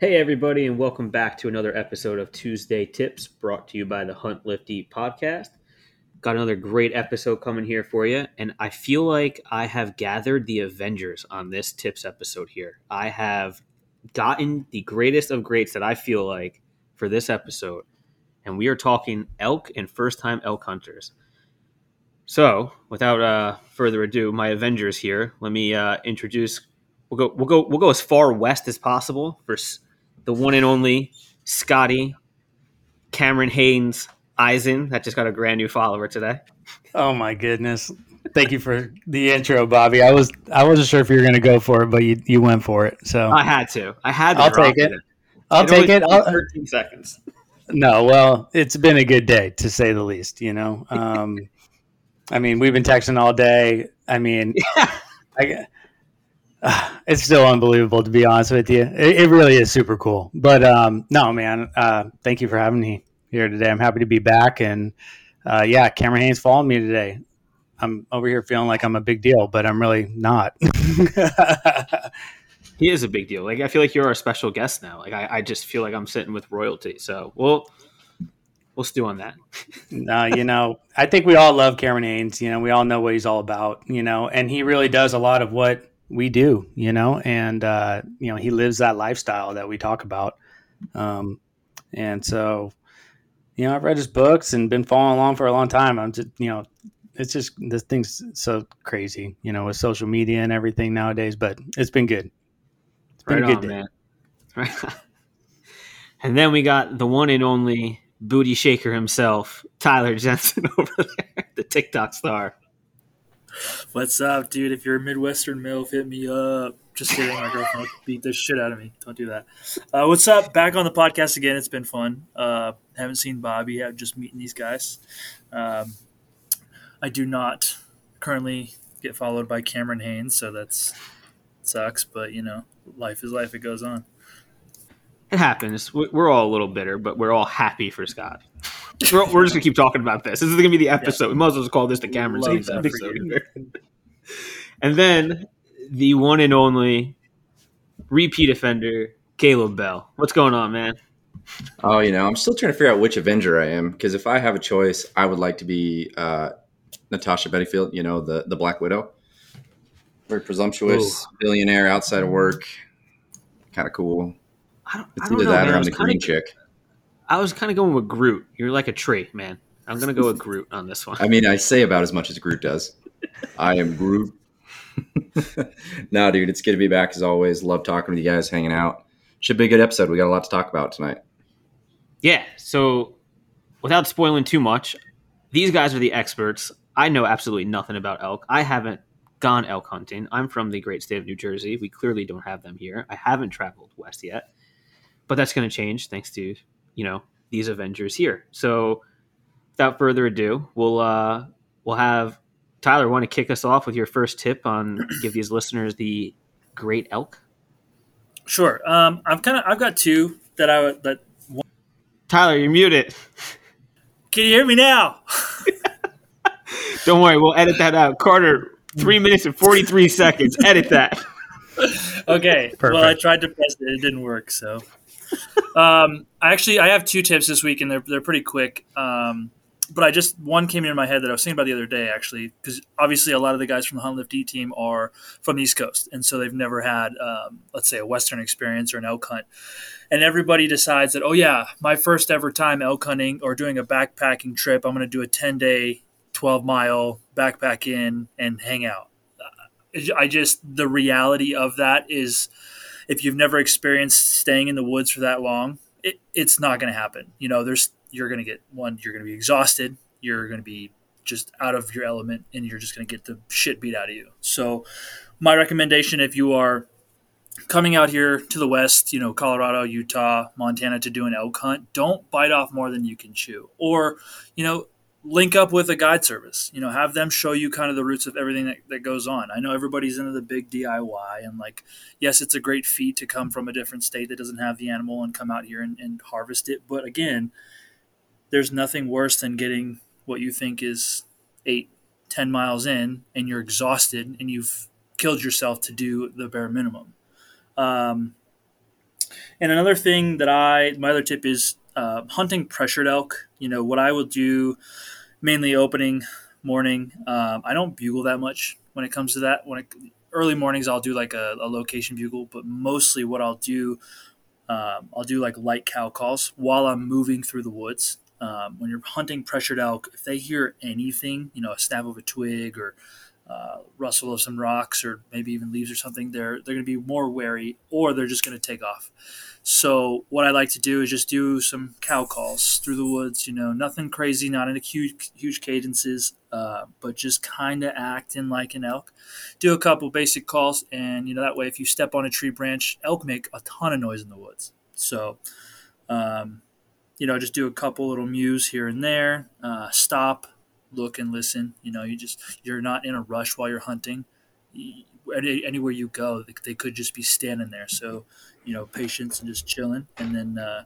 Hey, everybody, and welcome back to another episode of Tuesday Tips brought to you by the Hunt Lift Eat podcast. Got another great episode coming here for you, and I feel like I have gathered the Avengers on this tips episode here. I have gotten the greatest of greats that I feel like for this episode, and we are talking elk and first time elk hunters. So, without uh, further ado, my Avengers here. Let me uh, introduce. We'll go. We'll go. We'll go as far west as possible for the one and only Scotty Cameron Hanes Eisen that just got a brand new follower today. Oh my goodness! Thank you for the intro, Bobby. I was I wasn't sure if you were going to go for it, but you you went for it. So I had to. I had. To I'll take it. it. I'll it take it. I'll, Thirteen seconds. No, well, it's been a good day to say the least. You know, um, I mean, we've been texting all day. I mean, yeah. I, it's still unbelievable to be honest with you. It, it really is super cool. But um, no, man, uh, thank you for having me here today. I'm happy to be back. And uh, yeah, Cameron Hanes followed me today. I'm over here feeling like I'm a big deal, but I'm really not. he is a big deal. Like I feel like you're our special guest now. Like I, I just feel like I'm sitting with royalty. So we'll we'll stew on that. no, you know, I think we all love Cameron Hanes. You know, we all know what he's all about. You know, and he really does a lot of what we do, you know, and uh, you know he lives that lifestyle that we talk about, um, and so you know I've read his books and been following along for a long time. I'm just you know it's just this thing's so crazy, you know, with social media and everything nowadays, but it's been good. It's been right a good on, day. man. Right. and then we got the one and only booty shaker himself, Tyler Jensen over there, the TikTok star. What's up, dude? If you're a Midwestern male, hit me up. Just kidding. My girlfriend beat the shit out of me. Don't do that. Uh, what's up? Back on the podcast again. It's been fun. Uh, haven't seen Bobby yet. Just meeting these guys. Um, I do not currently get followed by Cameron Hanes, so that's sucks. But you know, life is life. It goes on. It happens. We're all a little bitter, but we're all happy for Scott. We're, we're, just gonna keep talking about this. This is gonna be the episode. Yeah. We might as well just call this the Cameron Hanes episode. and then the one and only repeat offender, Kaleb Bell. What's going on, man? Oh, you know, I'm still trying to figure out which Avenger I am because if I have a choice, I would like to be uh, Natasha Bedingfield. You know, the the Black Widow. Very presumptuous Ooh. billionaire outside of work. Kind of cool. I don't, it's I don't either know, that man. or I'm the green of, chick. I was kind of going with Groot. You're like a tree, man. I'm gonna go with Groot on this one. I mean, I say about as much as Groot does. I am Groot. no, dude, it's good to be back as always. Love talking with you guys, hanging out. Should be a good episode. We got a lot to talk about tonight. Yeah. So, without spoiling too much, these guys are the experts. I know absolutely nothing about elk. I haven't gone elk hunting. I'm from the great state of New Jersey. We clearly don't have them here. I haven't traveled west yet, but that's going to change thanks to you know these Avengers here. So, without further ado, we'll uh, we'll have Tyler. Want to kick us off with your first tip on give these listeners the great elk? Sure. Um, I've kind of I've got two that I that. Tyler, you're muted. Can you hear me now? Don't worry, we'll edit that out. Carter, three minutes and forty three seconds. Edit that. okay. Perfect. Well, I tried to press it; it didn't work. So um, I actually I have two tips this week, and they're they're pretty quick. Um, but I just one came into my head that I was thinking about the other day actually, because obviously a lot of the guys from the Hunt Lift Eat team are from the East Coast, and so they've never had, um, let's say, a Western experience or an elk hunt. And everybody decides that, oh yeah, my first ever time elk hunting or doing a backpacking trip, I'm going to do a 10 day, 12 mile backpack in and hang out. I just the reality of that is if you've never experienced staying in the woods for that long, it, it's not going to happen. You know, there's you're going to get one, you're going to be exhausted, you're going to be just out of your element, and you're just going to get the shit beat out of you. So, my recommendation if you are coming out here to the west, you know, Colorado, Utah, Montana to do an elk hunt, don't bite off more than you can chew. Or, you know, link up with a guide service you know have them show you kind of the roots of everything that, that goes on. I know everybody's into the big diy and like yes it's a great feat to come from a different state that doesn't have the animal and come out here and, and harvest it. But again there's nothing worse than getting what you think is eight ten miles in and you're exhausted and you've killed yourself to do the bare minimum. Um, And another thing that I, my other tip is uh, hunting pressured elk. You know, what I will do mainly opening morning, um, I don't bugle that much when it comes to that. When it, early mornings, I'll do like a, a, location bugle, but mostly what I'll do, um, I'll do like light cow calls while I'm moving through the woods. Um, when you're hunting pressured elk, if they hear anything, you know, a snap of a twig or uh, rustle of some rocks or maybe even leaves or something, they're they're going to be more wary, or they're just going to take off. So what I like to do is just do some cow calls through the woods. You know, nothing crazy, not in huge huge cadences, uh, but just kind of acting like an elk. Do a couple basic calls, and you know that way, if you step on a tree branch, elk make a ton of noise in the woods. So. Um, you know, just do a couple little mews here and there. Uh, stop, look and listen. You know, you just you're not in a rush while you're hunting. Any, anywhere you go, they, they, could just be standing there. So, you know, patience and just chilling, and then uh,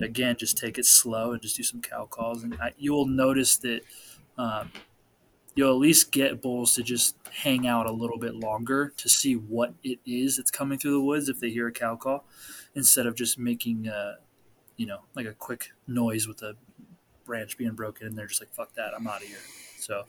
again, just take it slow and just do some cow calls, and I, you will notice that. Um, you'll at least get bulls to just hang out a little bit longer to see what it is that's coming through the woods if they hear a cow call instead of just making uh, you know like a quick noise with a branch being broken, and they're just like, "Fuck that, I'm out of here." So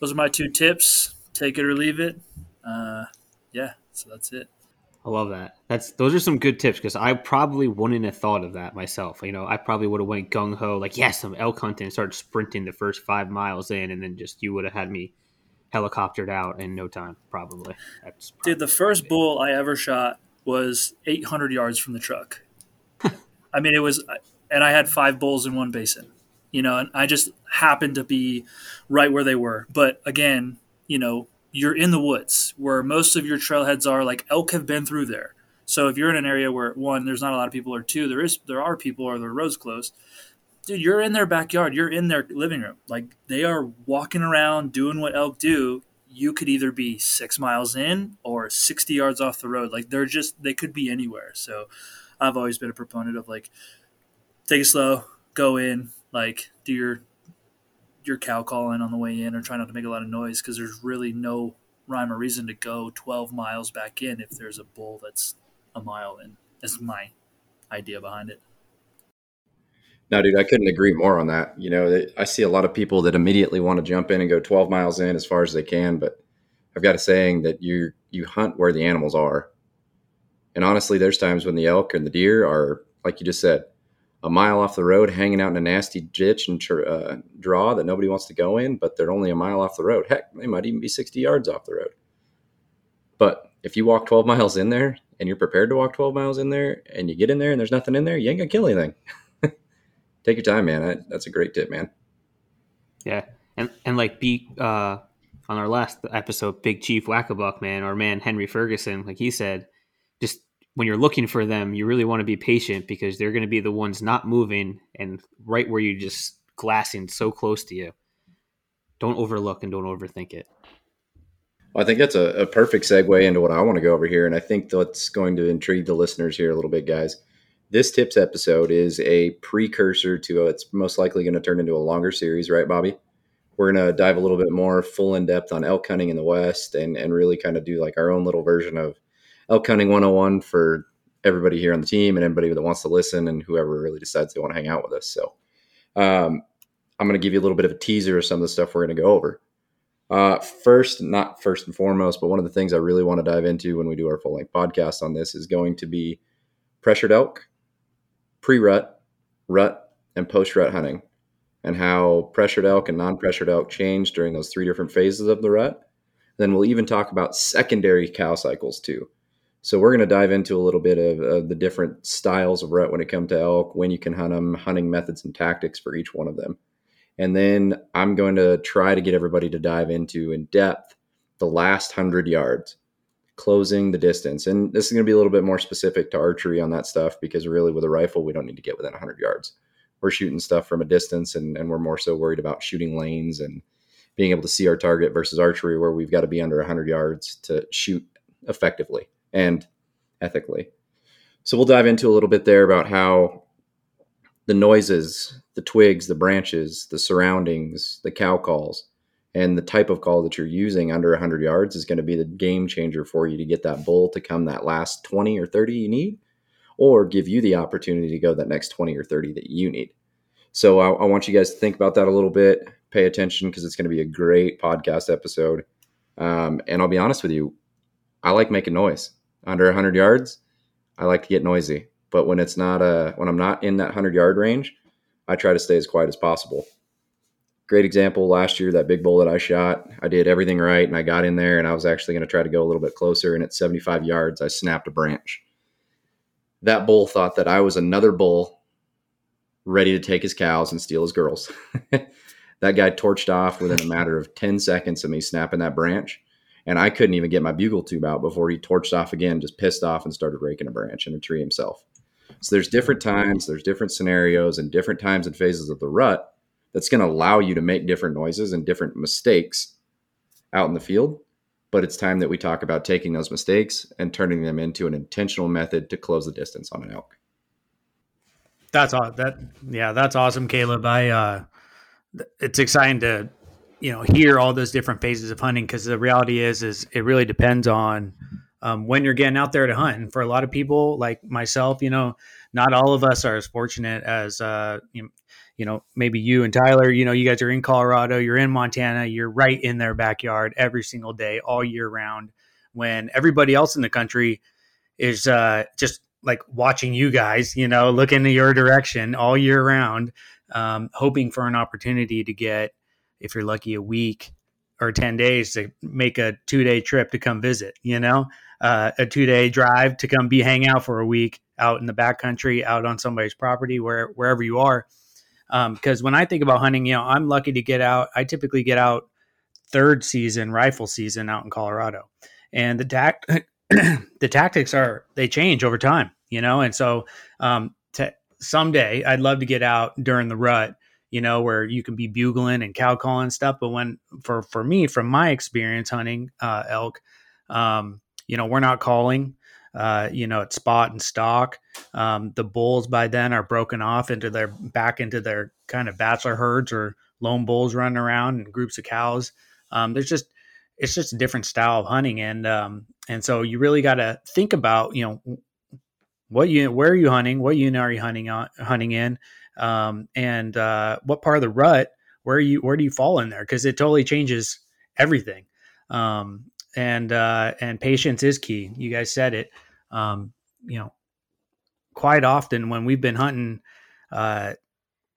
those are my two tips. Take it or leave it. Uh, yeah, so that's it. I love that. That's those are some good tips because I probably wouldn't have thought of that myself. You know, I probably would have went gung ho like yes, I'm elk hunting and started sprinting the first five miles in, and then just you would have had me helicoptered out in no time. Probably. That's probably Dude, the first bull I ever shot was 800 yards from the truck. I mean, it was, and I had five bulls in one basin you know, and I just happened to be right where they were. But again, you know, you're in the woods where most of your trailheads are. Like elk have been through there. So if you're in an area where one, there's not a lot of people, or two, there is there are people, or the road's closed. Dude, you're in their backyard. You're in their living room. Like they are walking around doing what elk do. You could either be six miles in or 60 yards off the road. Like they're just they could be anywhere. So I've always been a proponent of like take it slow, go in, like do your your cow calling on the way in or try not to make a lot of noise because there's really no rhyme or reason to go 12 miles back in if there's a bull that's a mile in. Is my idea behind it. No, dude, I couldn't agree more on that. You know, I see a lot of people that immediately want to jump in and go 12 miles in as far as they can, but I've got a saying that you you hunt where the animals are. And honestly, there's times when the elk and the deer are like you just said, a mile off the road, hanging out in a nasty ditch and uh, draw that nobody wants to go in, but they're only a mile off the road. Heck, they might even be 60 yards off the road. But if you walk 12 miles in there and you're prepared to walk 12 miles in there and you get in there and there's nothing in there, you ain't gonna kill anything. Take your time, man. I, that's a great tip, man. Yeah. And, and like be, uh, on our last episode, Big Chief Wackabuck, man, our man Henry Ferguson, like he said, when you're looking for them, you really want to be patient because they're going to be the ones not moving and right where you're just glassing so close to you. Don't overlook and don't overthink it. Well, I think that's a, a, perfect segue into what I want to go over here. And I think that's going to intrigue the listeners here a little bit, guys. This tips episode is a precursor to a, it's most likely going to turn into a longer series, right, Bobby? We're going to dive a little bit more full in depth on elk hunting in the West and, and really kind of do like our own little version of elk hunting 101 for everybody here on the team and anybody that wants to listen and whoever really decides they want to hang out with us. So um, I'm going to give you a little bit of a teaser of some of the stuff we're going to go over. Uh, first, not first and foremost, but one of the things I really want to dive into when we do our full length podcast on this is going to be pressured elk, pre rut, rut, and post rut hunting, and how pressured elk and non pressured elk change during those three different phases of the rut. Then we'll even talk about secondary cow cycles too. So we're going to dive into a little bit of, of the different styles of rut when it comes to elk, when you can hunt them, hunting methods and tactics for each one of them. And then I'm going to try to get everybody to dive into in depth the last 100 yards, closing the distance. And this is going to be a little bit more specific to archery on that stuff because really with a rifle, we don't need to get within 100 yards. We're shooting stuff from a distance and, and we're more so worried about shooting lanes and being able to see our target versus archery where we've got to be under 100 yards to shoot effectively and ethically. So we'll dive into a little bit there about how the noises, the twigs, the branches, the surroundings, the cow calls, and the type of call that you're using under 100 yards is going to be the game changer for you to get that bull to come that last 20 or 30 you need, or give you the opportunity to go that next 20 or 30 that you need. So I, I want you guys to think about that a little bit, pay attention because it's going to be a great podcast episode. Um, and I'll be honest with you, I like making noise under 100 yards. I like to get noisy, but when it's not uh, when I'm not in that 100 yard range, I try to stay as quiet as possible. Great example last year, that big bull that I shot, I did everything right and I got in there and I was actually going to try to go a little bit closer. And at 75 yards, I snapped a branch. That bull thought that I was another bull ready to take his cows and steal his girls. that guy torched off within a matter of 10 seconds of me snapping that branch. And I couldn't even get my bugle tube out before he torched off again, just pissed off and started raking a branch in a tree himself. So there's different times, there's different scenarios, and different times and phases of the rut that's going to allow you to make different noises and different mistakes out in the field. But it's time that we talk about taking those mistakes and turning them into an intentional method to close the distance on an elk. That's all that yeah, that's awesome, Kaleb. I uh it's exciting to you know hear all those different phases of hunting because the reality is is it really depends on um, when you're getting out there to hunt. And for a lot of people like myself, you know, not all of us are as fortunate as uh, you, you know maybe you and Tyler. You know, you guys are in Colorado, you're in Montana, you're right in their backyard every single day, all year round. When everybody else in the country is uh, just like watching you guys, you know, looking in your direction all year round, um, hoping for an opportunity to get, if you're lucky, a week or 10 days to make a two day trip to come visit, you know, uh, a two day drive to come be hang out for a week out in the backcountry, out on somebody's property, where, wherever you are. Because um, when I think about hunting, you know, I'm lucky to get out. I typically get out third season rifle season out in Colorado, and the tact the tactics are they change over time, you know. And so, um, someday I'd love to get out during the rut, you know, where you can be bugling and cow calling stuff. But when for for me, from my experience hunting uh, elk, um, you know, we're not calling uh, you know, at spot and stock. Um, the bulls by then are broken off into their back into their kind of bachelor herds or lone bulls running around and groups of cows. Um, there's just it's just a different style of hunting, and um, and so you really got to think about you know what you where are you hunting, what unit are you hunting on hunting in, um, and uh, what part of the rut where you where do you fall in there because it totally changes everything. Um, and uh, and patience is key. You guys said it. Um, you know, quite often when we've been hunting, uh,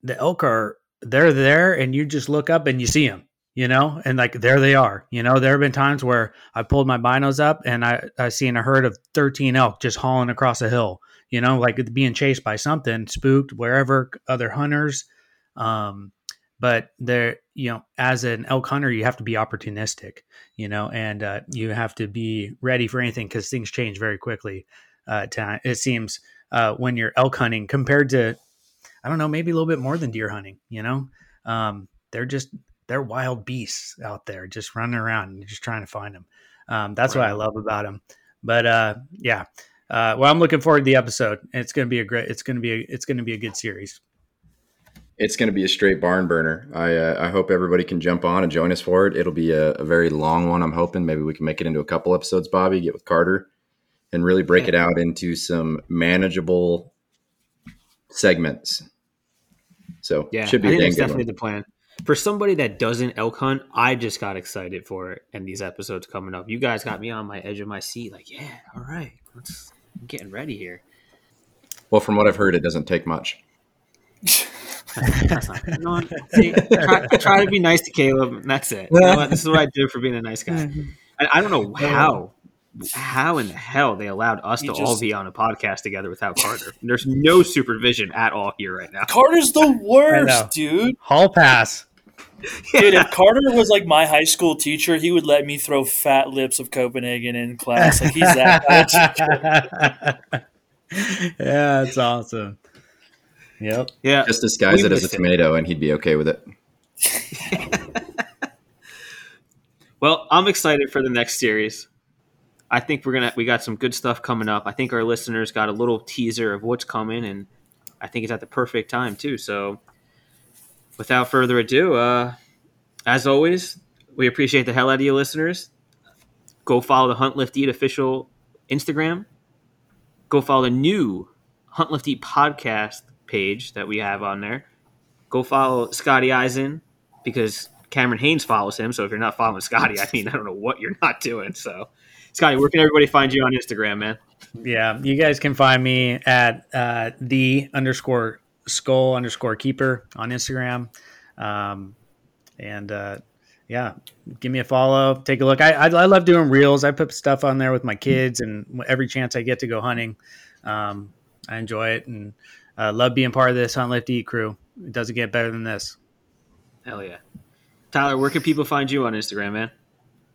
the elk are they're there, and you just look up and you see them. You know, and like there they are. You know, there have been times where I pulled my binos up and I I seen a herd of thirteen elk just hauling across a hill. You know, like being chased by something, spooked wherever other hunters. Um, but there you know as an elk hunter you have to be opportunistic you know and uh, you have to be ready for anything because things change very quickly uh, to, it seems uh, when you're elk hunting compared to i don't know maybe a little bit more than deer hunting you know um, they're just they're wild beasts out there just running around and just trying to find them um, that's right. what i love about them but uh, yeah uh, well i'm looking forward to the episode it's going to be a great it's going to be a, it's going to be a good series it's going to be a straight barn burner. I uh, I hope everybody can jump on and join us for it. It'll be a, a, very long one. I'm hoping maybe we can make it into a couple episodes, Bobby. Get with Carter and really break yeah. it out into some manageable segments. So yeah, should be I think that's definitely one. the plan. For somebody that doesn't elk hunt, I just got excited for it and these episodes coming up. You guys got me on my edge of my seat. Like, yeah, all right, let's I'm getting ready here. Well, from what I've heard, it doesn't take much. that's not good. You know See, try, try, to be nice to Kaleb. that's it. You know this is what I do for being a nice guy. I, I don't know how, how in the hell they allowed us to just, all be on a podcast together without Carter. There's no supervision at all here right now. Carter's the worst, dude. Hall pass. Dude, if Carter was like my high school teacher, he would let me throw fat lips of Copenhagen in class. Like he's that guy. yeah, that's awesome. Yep. Yeah. Just disguise we it as a tomato, it. and he'd be okay with it. well, I'm excited for the next series. I think we're gonna we got some good stuff coming up. I think our listeners got a little teaser of what's coming, and I think it's at the perfect time too. So, without further ado, uh, as always, we appreciate the hell out of you, listeners. Go follow the Hunt Lift Eat official Instagram. Go follow the new Hunt Lift Eat podcast page that we have on there. Go follow Scotty Eisen because Cameron Hanes follows him. So if you're not following Scotty, I mean, I don't know what you're not doing. So, Scotty, where can everybody find you on Instagram, man? Yeah, you guys can find me at uh, the underscore skull underscore keeper on Instagram. Um, and uh, yeah, give me a follow. Take a look. I, I, I love doing reels. I put stuff on there with my kids, and every chance I get to go hunting, um, I enjoy it and uh, love being part of this hunt lift eat crew. It doesn't get better than this. Hell yeah, Tyler. Where can people find you on Instagram, man?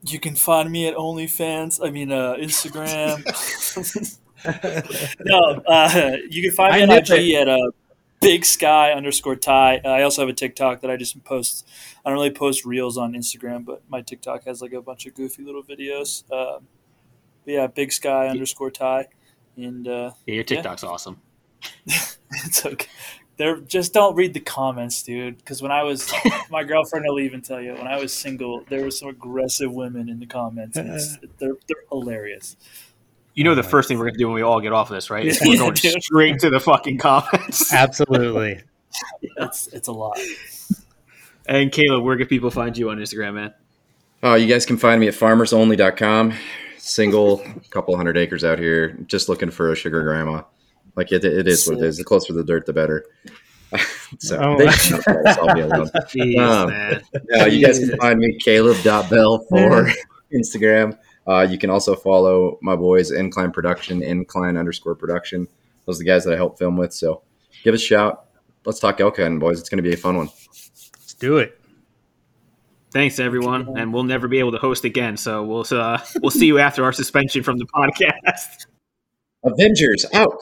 You can find me at OnlyFans. I mean, uh, Instagram. no, uh, you can find me on IG it. at uh, Big Sky underscore Ty. I also have a TikTok that I just post. I don't really post reels on Instagram, but my TikTok has like a bunch of goofy little videos. Uh, but yeah, Big Sky underscore Ty. And uh, yeah, your TikTok's yeah. awesome. it's okay. They're just don't read the comments, dude. Because when I was, my girlfriend will even tell you, when I was single, there were some aggressive women in the comments. And they're they're hilarious. You know, the first thing we're going to do when we all get off of this, right? Is we're going straight to the fucking comments. Absolutely. it's, it's a lot. And Kaleb, where can people find you on Instagram, man? Oh, you guys can find me at farmersonly.com. Single, couple hundred acres out here, just looking for a sugar grandma. Like it, it is what it is. The closer the dirt, the better. so oh. they, I'll be alone. Jeez, um, no, you guys can find me caleb.bell for Instagram. Uh, you can also follow my boys Incline Production, Incline underscore Production. Those are the guys that I help film with. So give us a shout. Let's talk elk hunting, boys. It's going to be a fun one. Let's do it. Thanks everyone, and we'll never be able to host again. So we'll uh, we'll see you after our suspension from the podcast. Avengers out.